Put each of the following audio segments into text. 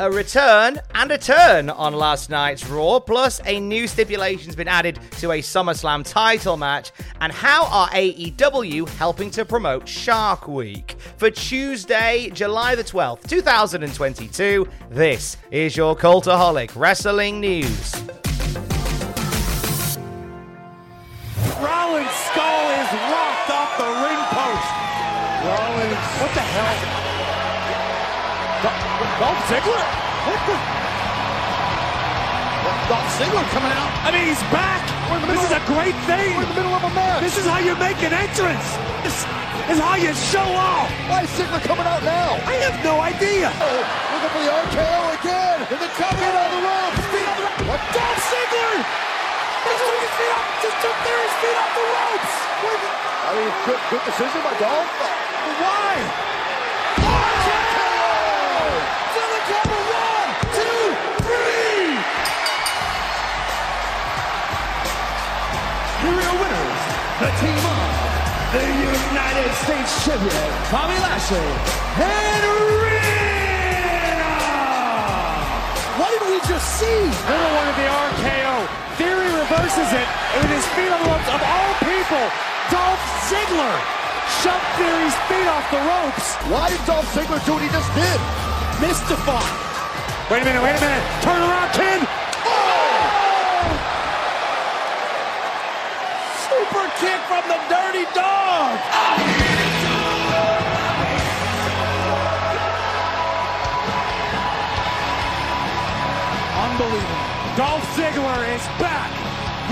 A return and a turn on last night's Raw, plus a new stipulation's been added to a SummerSlam title match. And how are AEW helping to promote Shark Week? For Tuesday, July the 12th, 2022, this is your Cultaholic Wrestling News. Dolph Ziggler? What the? Dolph Ziggler coming out. I mean, he's back. This is a great thing. We're in the middle of a match. This is how you make an entrance. This is how you show off. Why is Ziggler coming out now? I have no idea. Oh, looking for the RKO again. And the the ropes. On the ropes. What? Dolph Ziggler. Just took his feet off. Just took Theory's feet off the ropes. I mean, good, good decision by Dolph. Why? States Champion, Bobby Lashley, and Rhea. What did we just see? Little one of the RKO. Theory reverses it, and with his feet on the ropes, of all people, Dolph Ziggler shoved Theory's feet off the ropes. Why did Dolph Ziggler do what he just did? Mystified. Wait a minute, wait a minute. Turn around, kid. Oh! Super kick from the dirty dog. Oh! Unbelievable. Dolph Ziggler is back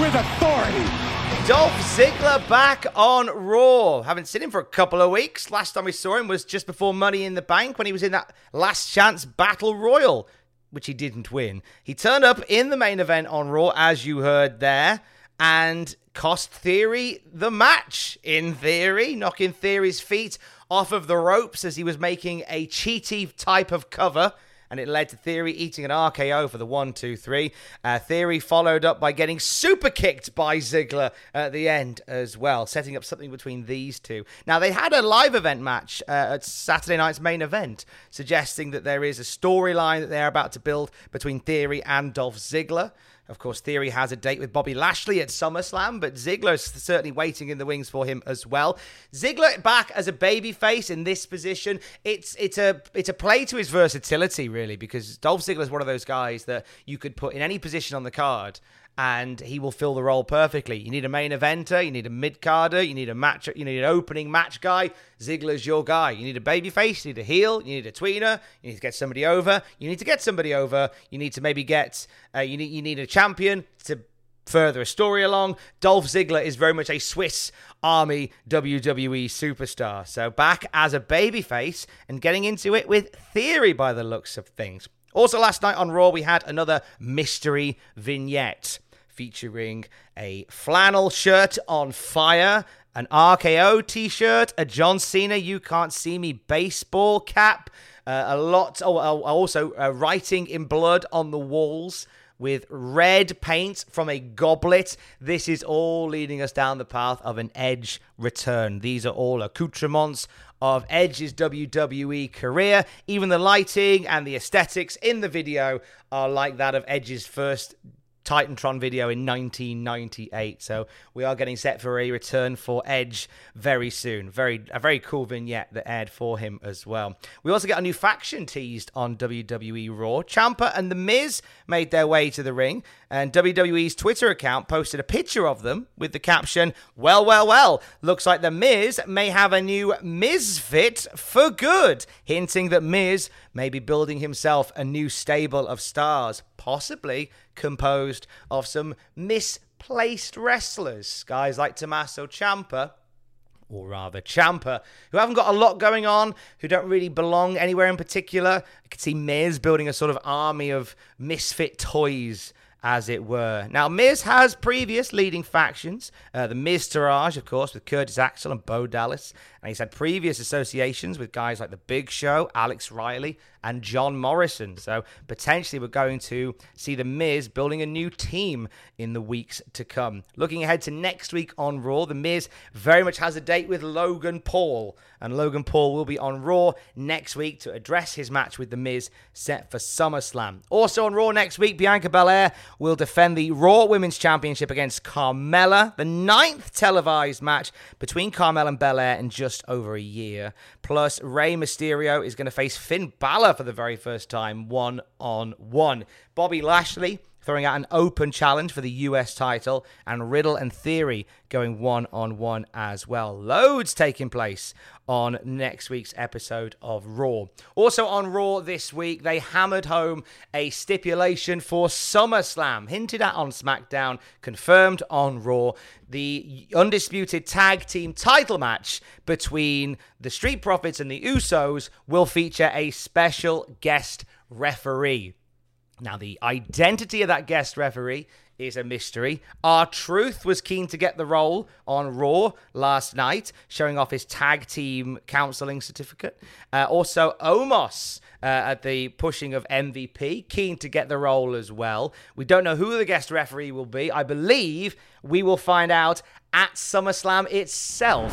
with authority. Dolph Ziggler back on Raw. Haven't seen him for a couple of weeks. Last time we saw him was just before Money in the Bank when he was in that last chance battle royal, which he didn't win. He turned up in the main event on Raw, as you heard there, and cost Theory the match. In theory, knocking Theory's feet off of the ropes as he was making a cheaty type of cover and it led to Theory eating an RKO for the one, two, three. Uh, Theory followed up by getting super kicked by Ziggler at the end as well, setting up something between these two. Now, they had a live event match uh, at Saturday night's main event, suggesting that there is a storyline that they're about to build between Theory and Dolph Ziggler. Of course, Theory has a date with Bobby Lashley at SummerSlam, but Ziggler's certainly waiting in the wings for him as well. Ziggler back as a babyface in this position. It's it's a it's a play to his versatility, really, because Dolph Ziggler is one of those guys that you could put in any position on the card. And he will fill the role perfectly. You need a main eventer, you need a mid carder, you need a match, you need an opening match guy. Ziggler's your guy. You need a babyface, you need a heel, you need a tweener, you need to get somebody over. You need to get somebody over. You need to maybe get uh, you need you need a champion to further a story along. Dolph Ziggler is very much a Swiss Army WWE superstar. So back as a babyface and getting into it with theory by the looks of things. Also, last night on Raw, we had another mystery vignette featuring a flannel shirt on fire, an RKO t shirt, a John Cena You Can't See Me baseball cap, uh, a lot, oh, uh, also uh, writing in blood on the walls with red paint from a goblet. This is all leading us down the path of an Edge return. These are all accoutrements of Edge's WWE career. Even the lighting and the aesthetics in the video are like that of Edge's first Titantron video in 1998. So we are getting set for a return for Edge very soon. Very a very cool vignette that aired for him as well. We also get a new faction teased on WWE Raw. Ciampa and The Miz made their way to the ring, and WWE's Twitter account posted a picture of them with the caption, "Well, well, well, looks like The Miz may have a new Misfit for good," hinting that Miz may be building himself a new stable of stars, possibly composed of some misplaced wrestlers, guys like Tommaso Ciampa or rather Ciampa, who haven't got a lot going on, who don't really belong anywhere in particular. I could see Miz building a sort of army of misfit toys as it were. Now, Miz has previous leading factions. Uh, the Miztourage, of course, with Curtis Axel and Bo Dallas. And he's had previous associations with guys like The Big Show, Alex Riley, and John Morrison. So potentially we're going to see The Miz building a new team in the weeks to come. Looking ahead to next week on Raw, The Miz very much has a date with Logan Paul. And Logan Paul will be on Raw next week to address his match with The Miz set for SummerSlam. Also on Raw next week, Bianca Belair will defend the Raw Women's Championship against Carmella, the ninth televised match between Carmella and Belair in just over a year. Plus, Rey Mysterio is going to face Finn Balor for the very first time, one on one. Bobby Lashley throwing out an open challenge for the US title, and Riddle and Theory going one on one as well. Loads taking place on next week's episode of Raw. Also on Raw this week, they hammered home a stipulation for SummerSlam, hinted at on SmackDown, confirmed on Raw. The undisputed tag team title match between the Street Profits and the Usos will feature a special guest referee. Now, the identity of that guest referee is a mystery. R-Truth was keen to get the role on Raw last night, showing off his tag team counseling certificate. Uh, also, Omos. Uh, at the pushing of MVP, keen to get the role as well. We don't know who the guest referee will be. I believe we will find out at SummerSlam itself.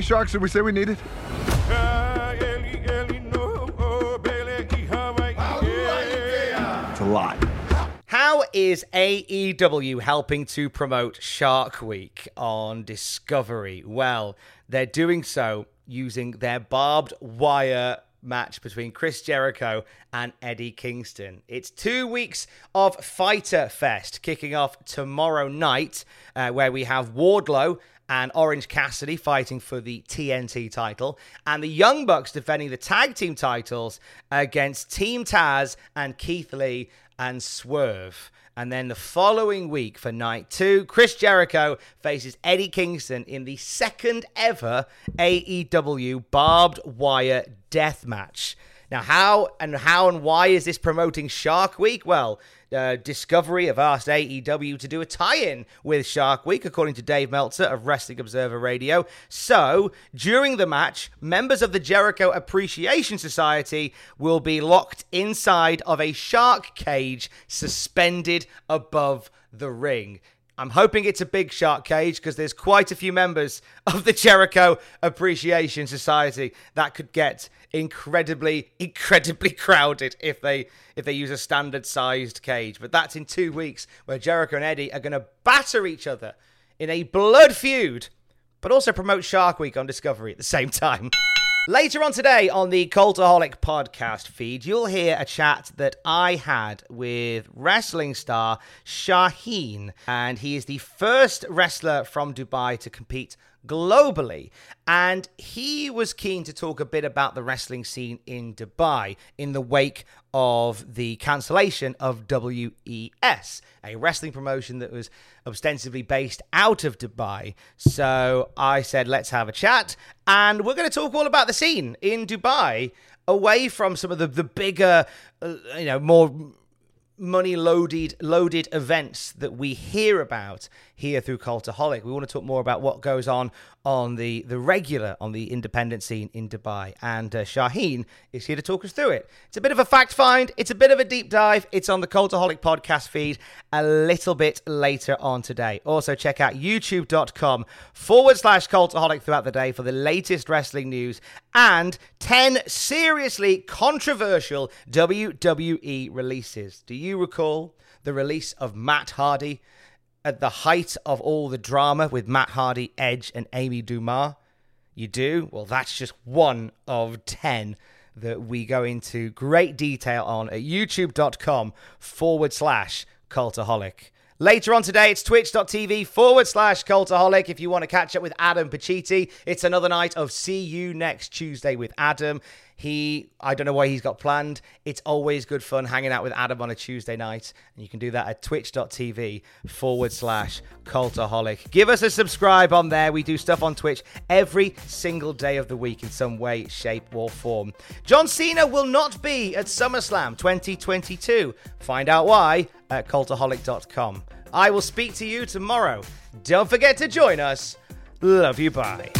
many sharks did we say we needed? It's a lot. How is AEW helping to promote Shark Week on Discovery? Well, they're doing so using their barbed wire match between Chris Jericho and Eddie Kingston. It's two weeks of Fighter Fest kicking off tomorrow night, uh, where we have Wardlow and Orange Cassidy fighting for the TNT title, and the Young Bucks defending the tag team titles against Team Taz and Keith Lee and Swerve. And then the following week for night two, Chris Jericho faces Eddie Kingston in the second ever AEW barbed wire death match. Now, how and how and why is this promoting Shark Week? Well, uh, Discovery have asked AEW to do a tie-in with Shark Week, according to Dave Meltzer of Wrestling Observer Radio. So, during the match, members of the Jericho Appreciation Society will be locked inside of a shark cage suspended above the ring. I'm hoping it's a big shark cage because there's quite a few members of the Jericho Appreciation Society that could get incredibly, incredibly crowded if they if they use a standard sized cage. But that's in two weeks where Jericho and Eddie are going to batter each other in a blood feud, but also promote Shark Week on Discovery at the same time. Later on today on the Cultaholic podcast feed, you'll hear a chat that I had with wrestling star Shaheen, and he is the first wrestler from Dubai to compete globally. And he was keen to talk a bit about the wrestling scene in Dubai in the wake of the cancellation of WES, a wrestling promotion that was ostensibly based out of Dubai. So I said, let's have a chat. And we're going to talk all about the scene in Dubai away from some of the, the bigger, uh, you know, more money loaded loaded events that we hear about here through Cultaholic. We want to talk more about what goes on on the the regular on the independent scene in Dubai, and uh, Shaheen is here to talk us through it. It's a bit of a fact find. It's a bit of a deep dive. It's on the Cultaholic podcast feed a little bit later on today. Also, check out YouTube.com forward slash Cultaholic throughout the day for the latest wrestling news and ten seriously controversial WWE releases. Do you recall the release of Matt Hardy? at the height of all the drama with Matt Hardy, Edge, and Amy Dumas? You do? Well, that's just one of 10 that we go into great detail on at youtube.com forward slash cultaholic. Later on today, it's twitch.tv forward slash cultaholic. If you want to catch up with Adam Pacitti, it's another night of See You Next Tuesday with Adam. He, I don't know why he's got planned. It's always good fun hanging out with Adam on a Tuesday night. And you can do that at twitch.tv forward slash cultaholic. Give us a subscribe on there. We do stuff on Twitch every single day of the week in some way, shape, or form. John Cena will not be at SummerSlam 2022. Find out why at cultaholic.com. I will speak to you tomorrow. Don't forget to join us. Love you. Bye.